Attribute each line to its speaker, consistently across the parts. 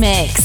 Speaker 1: mix.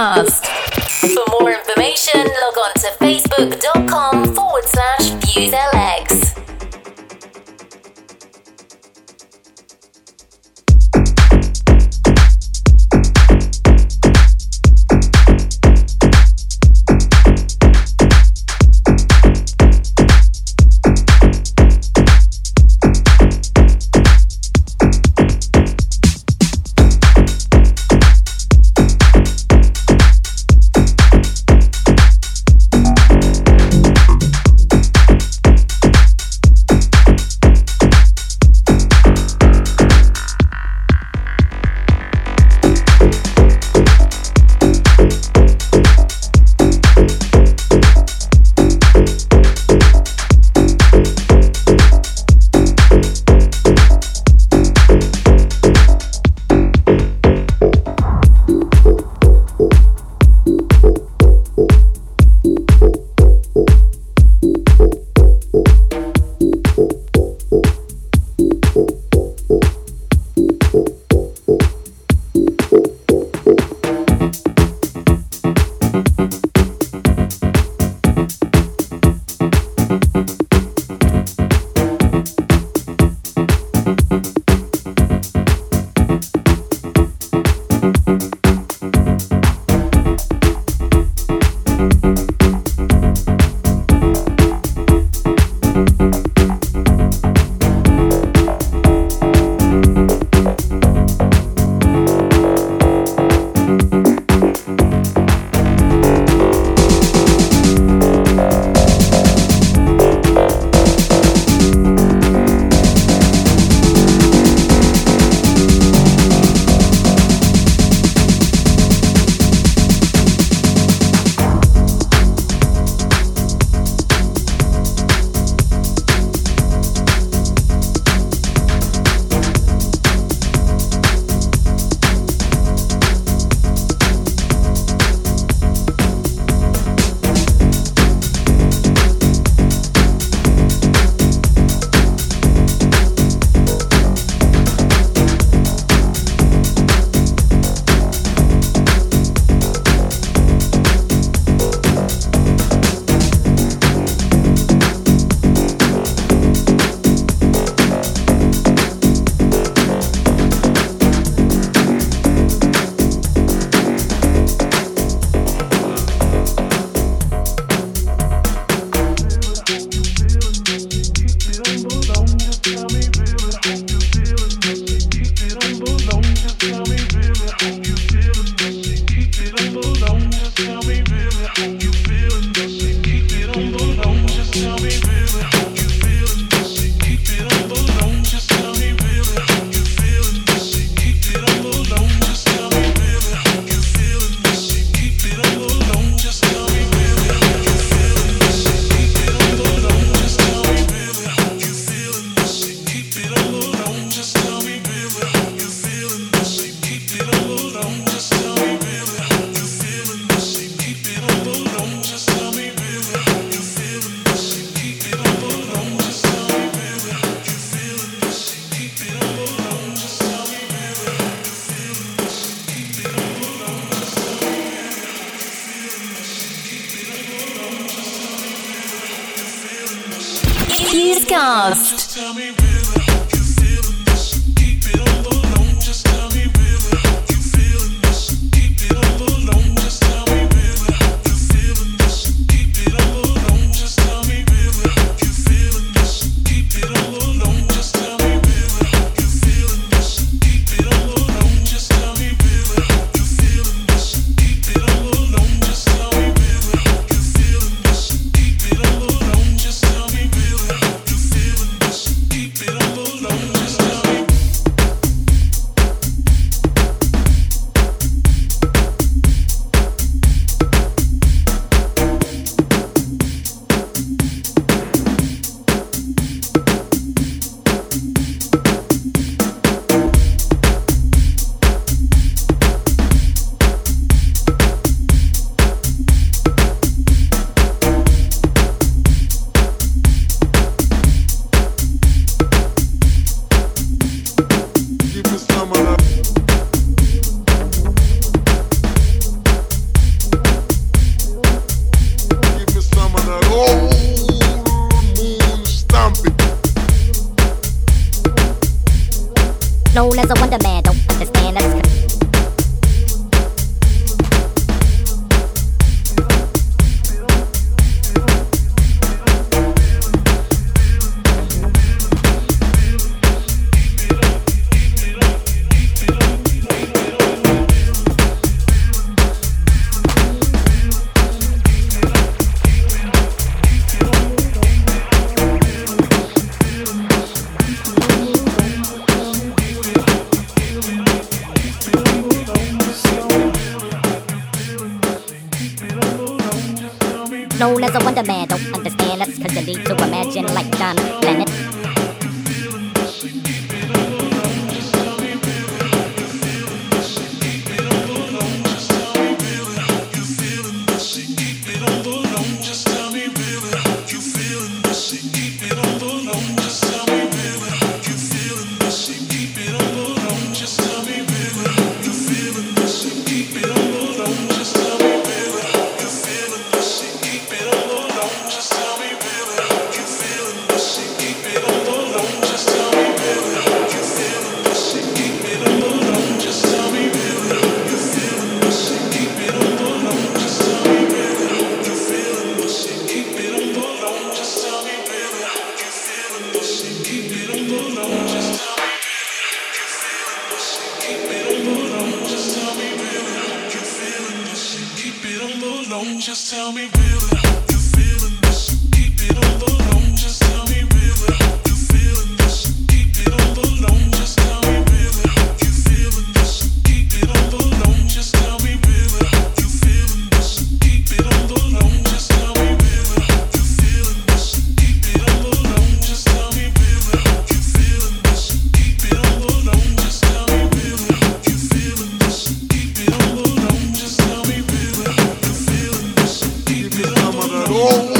Speaker 1: podcast.
Speaker 2: For more information, log on to facebook.com forward slash viewsla.
Speaker 3: Sou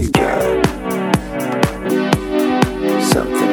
Speaker 4: you got something.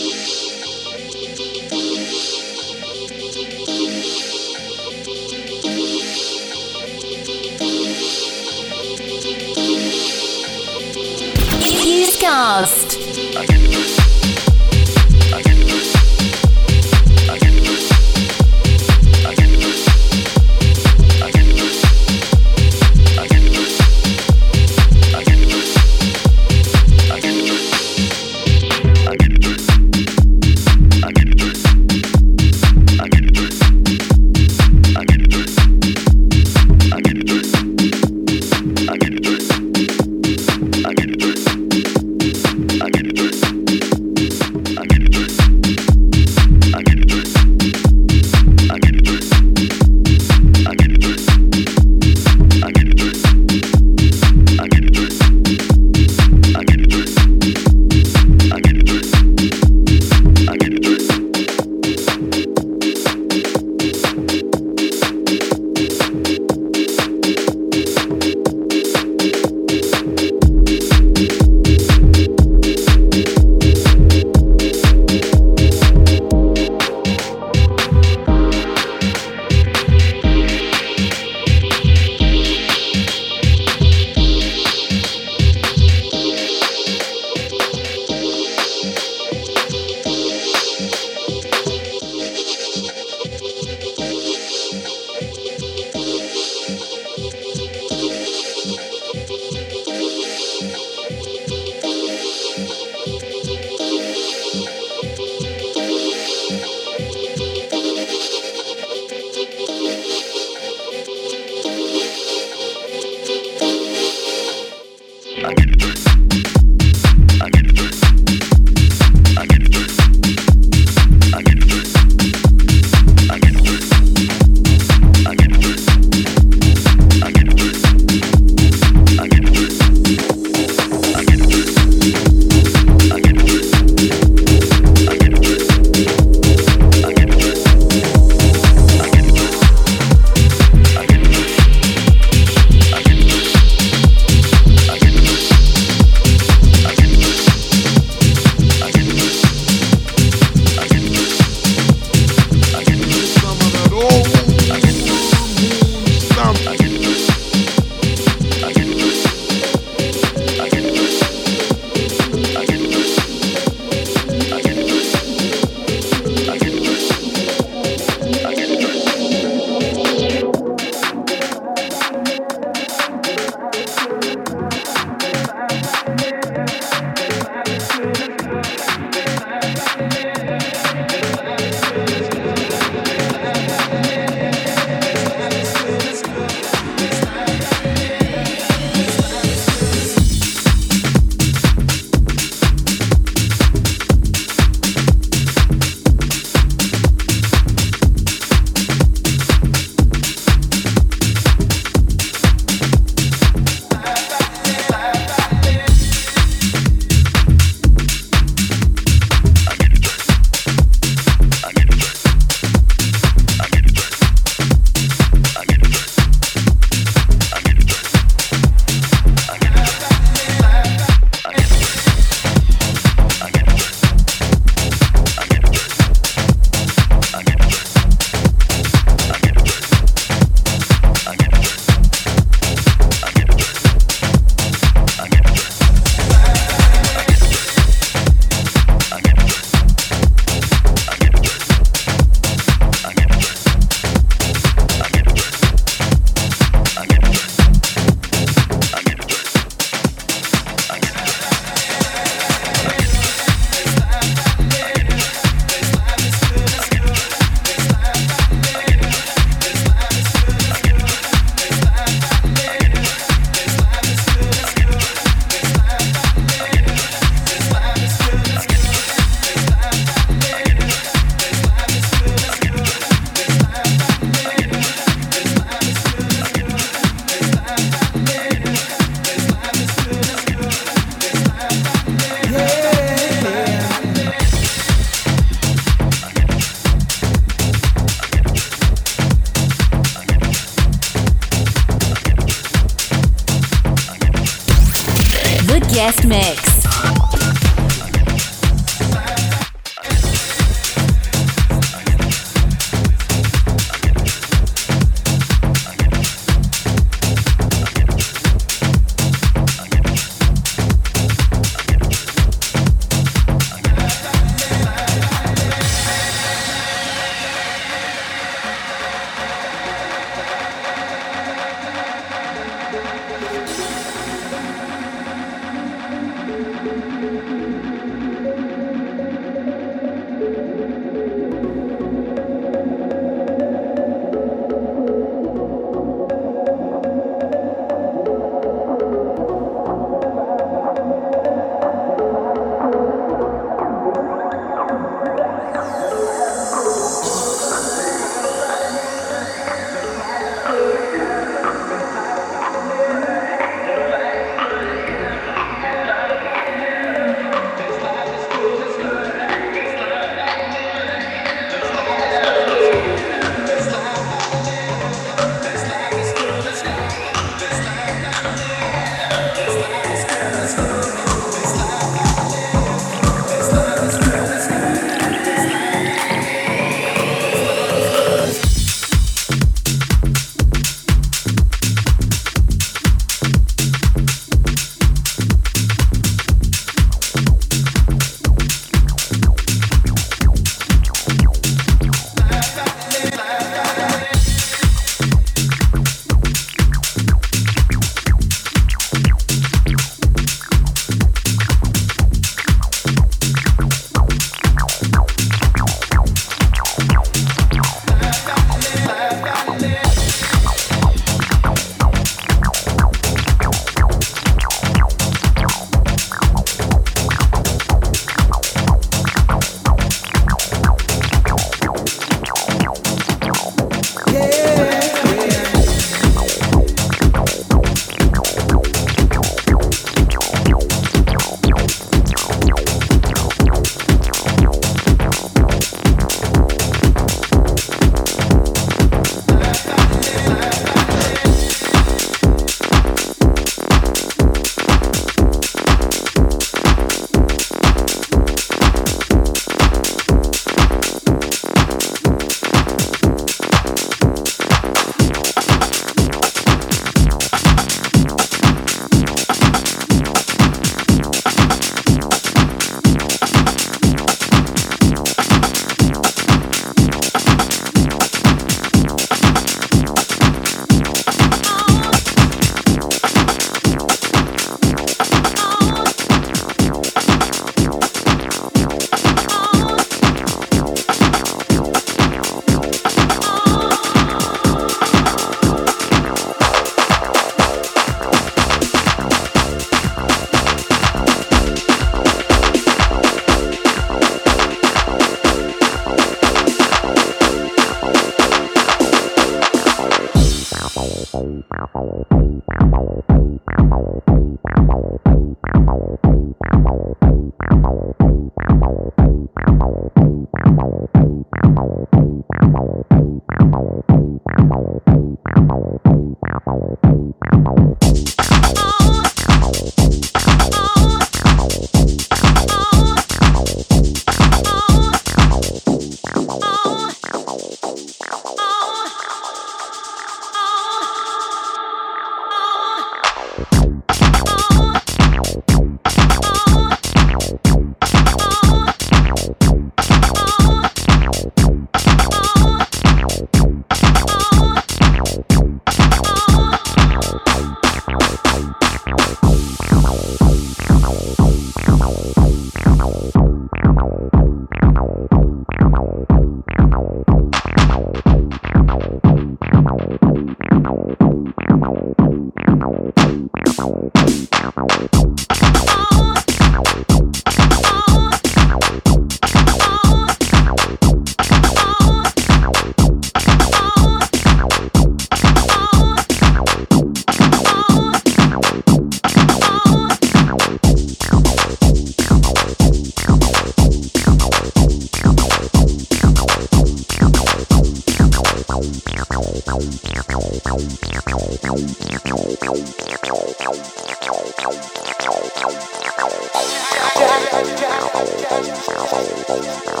Speaker 2: The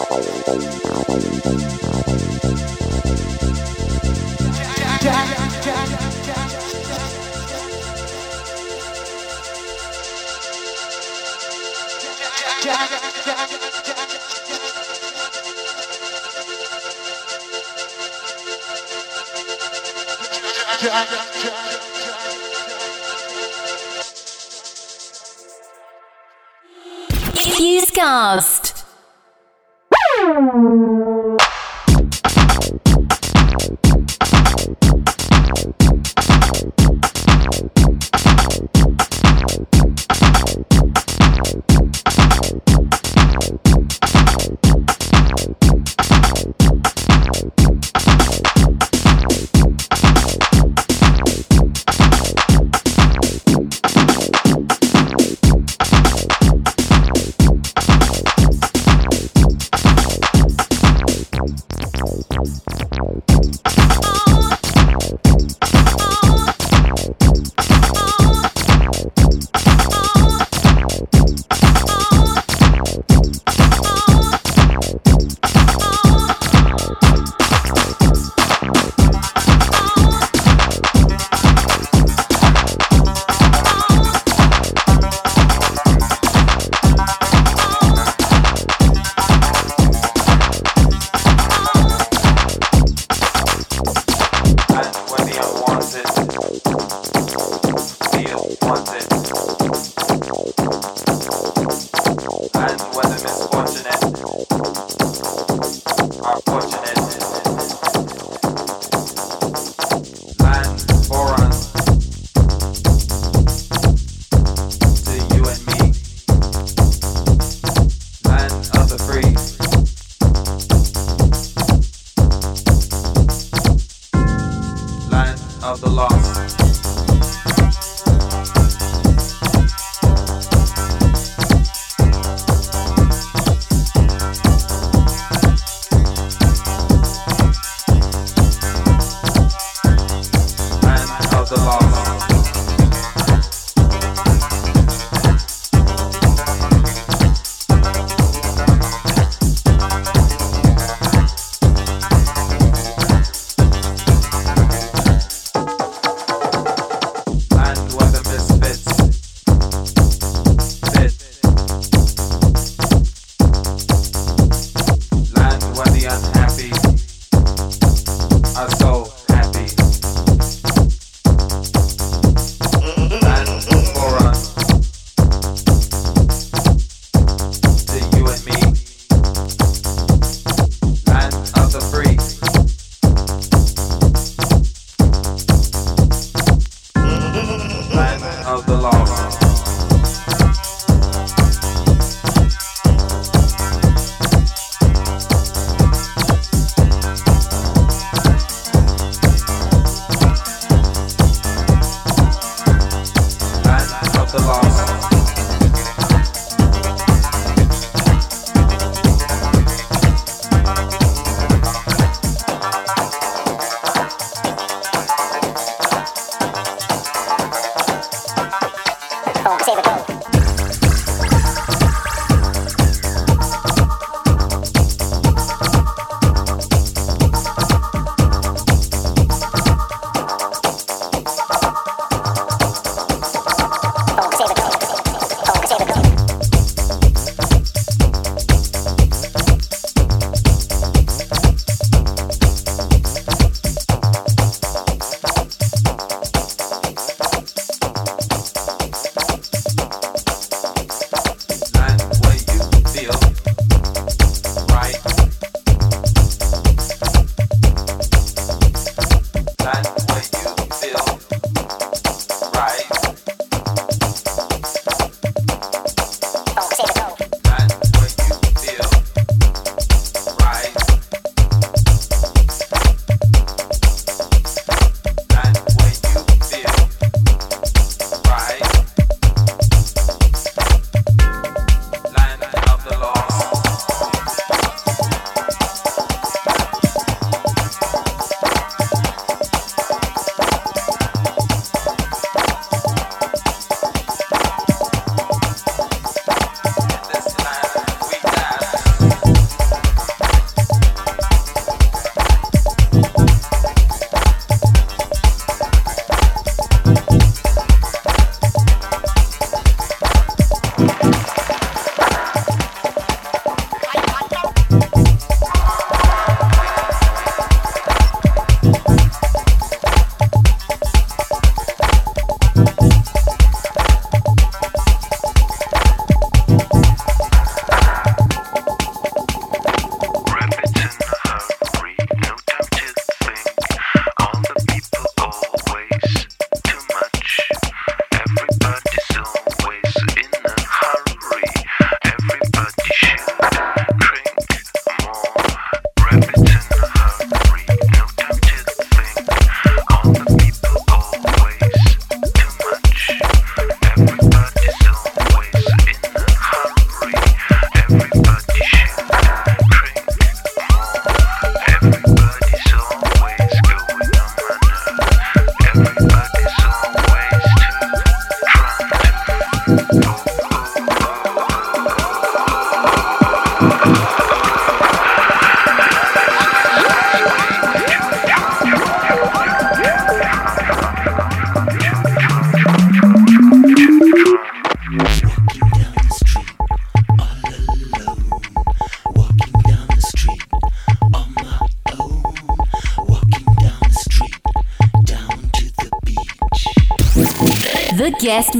Speaker 2: guest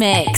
Speaker 2: mix.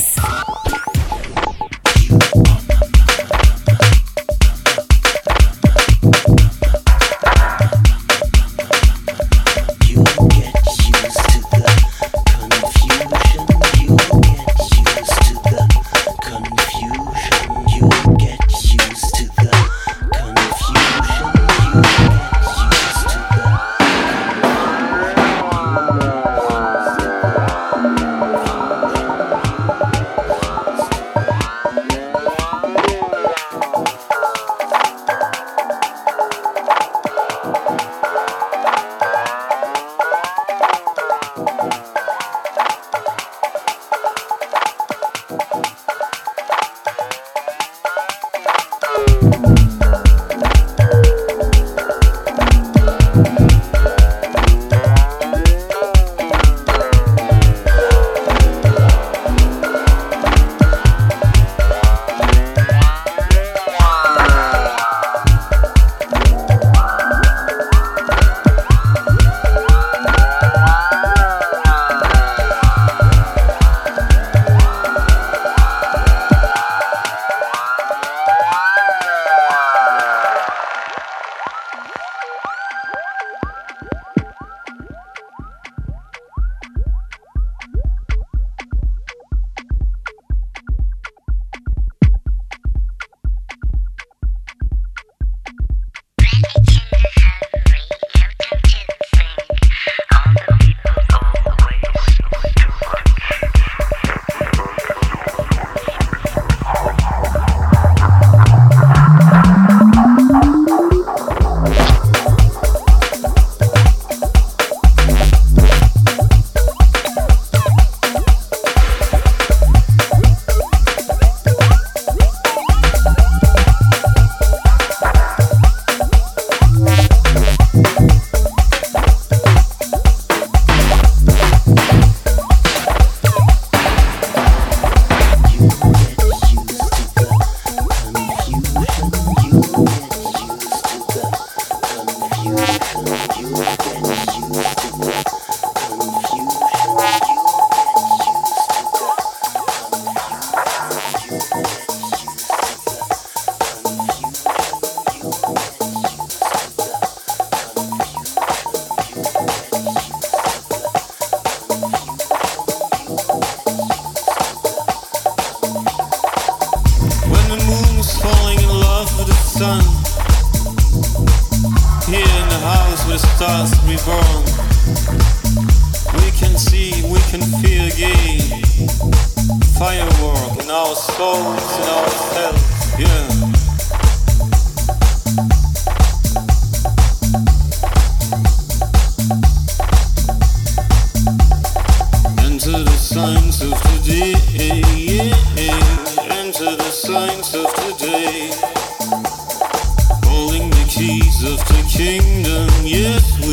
Speaker 5: kingdom, yes, we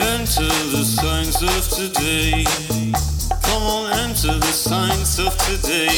Speaker 5: Enter the signs of today. Come on, enter the signs of today.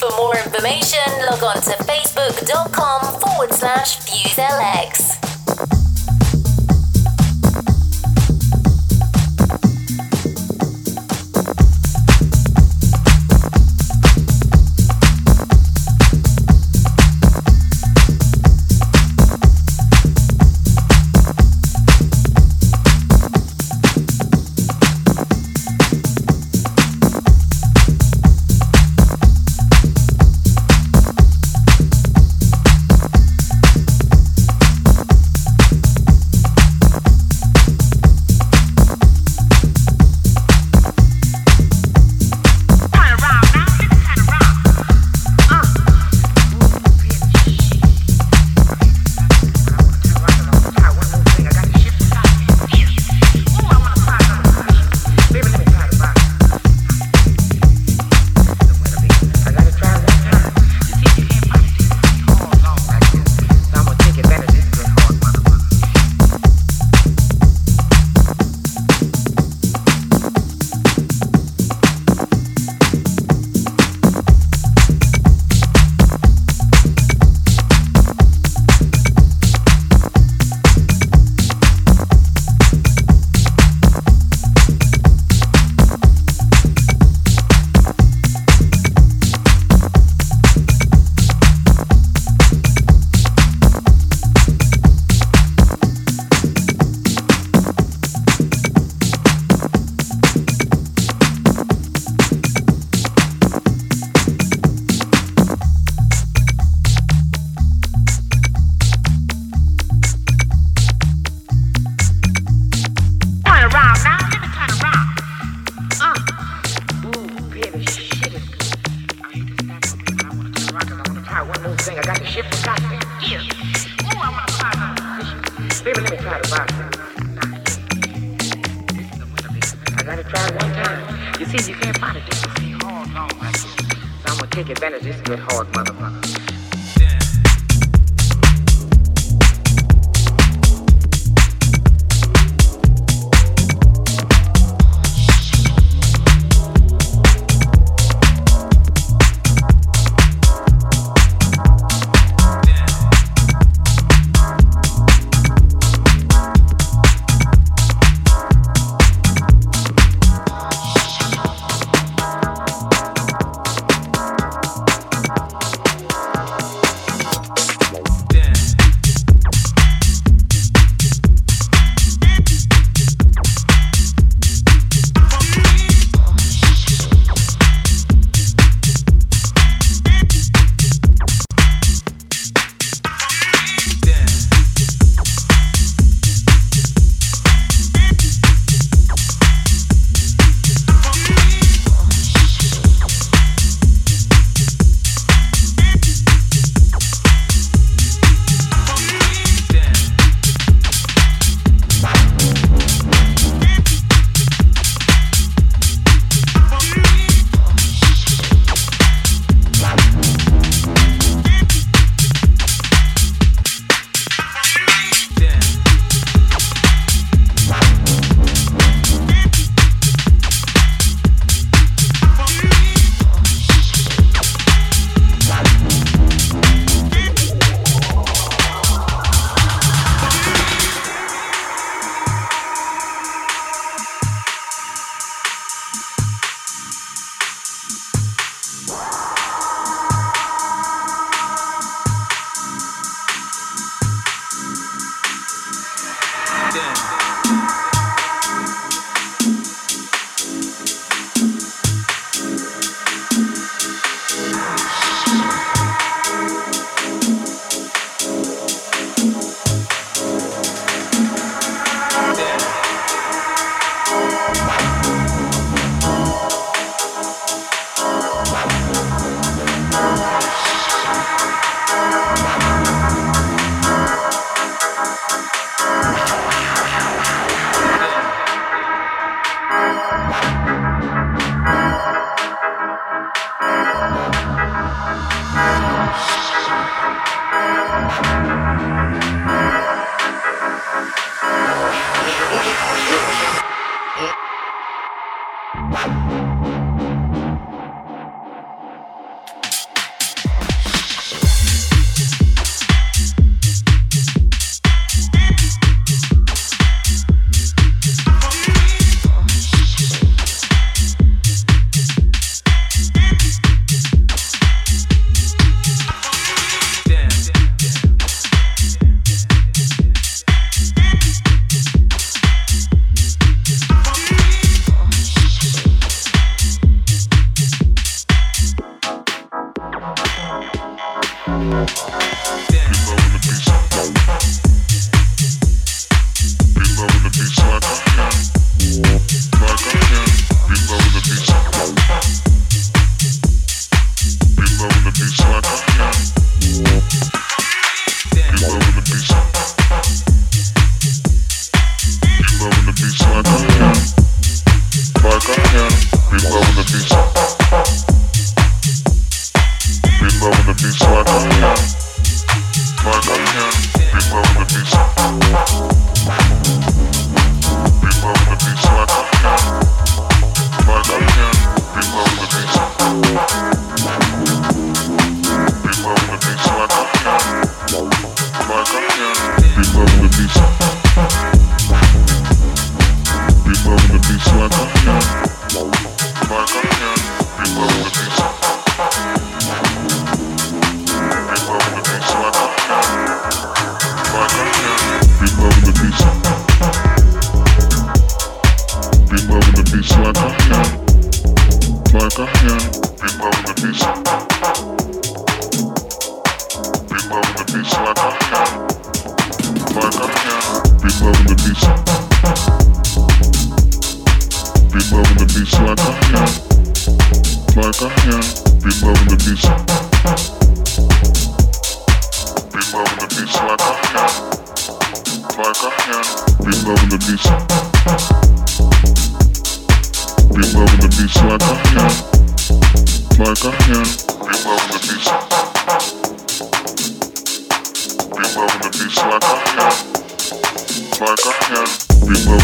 Speaker 2: For more information, log on to facebook.com forward slash viewsLX.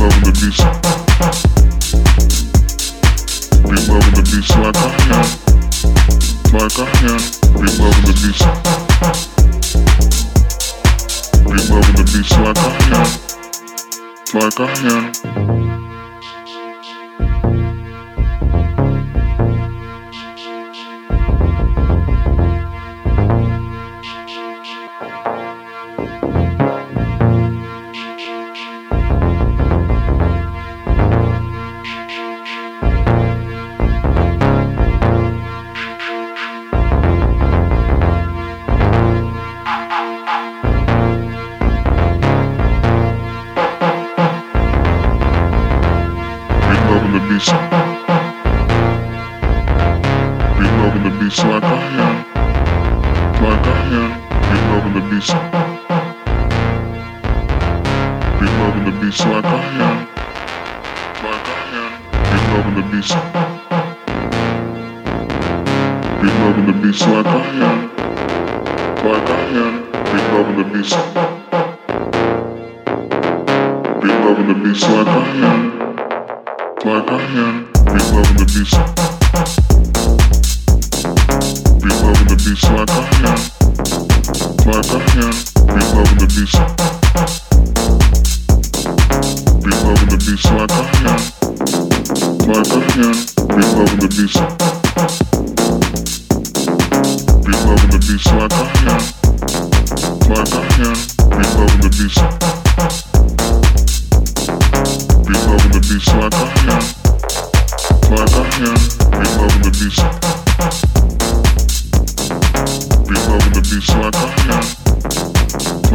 Speaker 6: Be loving the beats like I am. Like I am. Be loving the beats like I am. Like I am.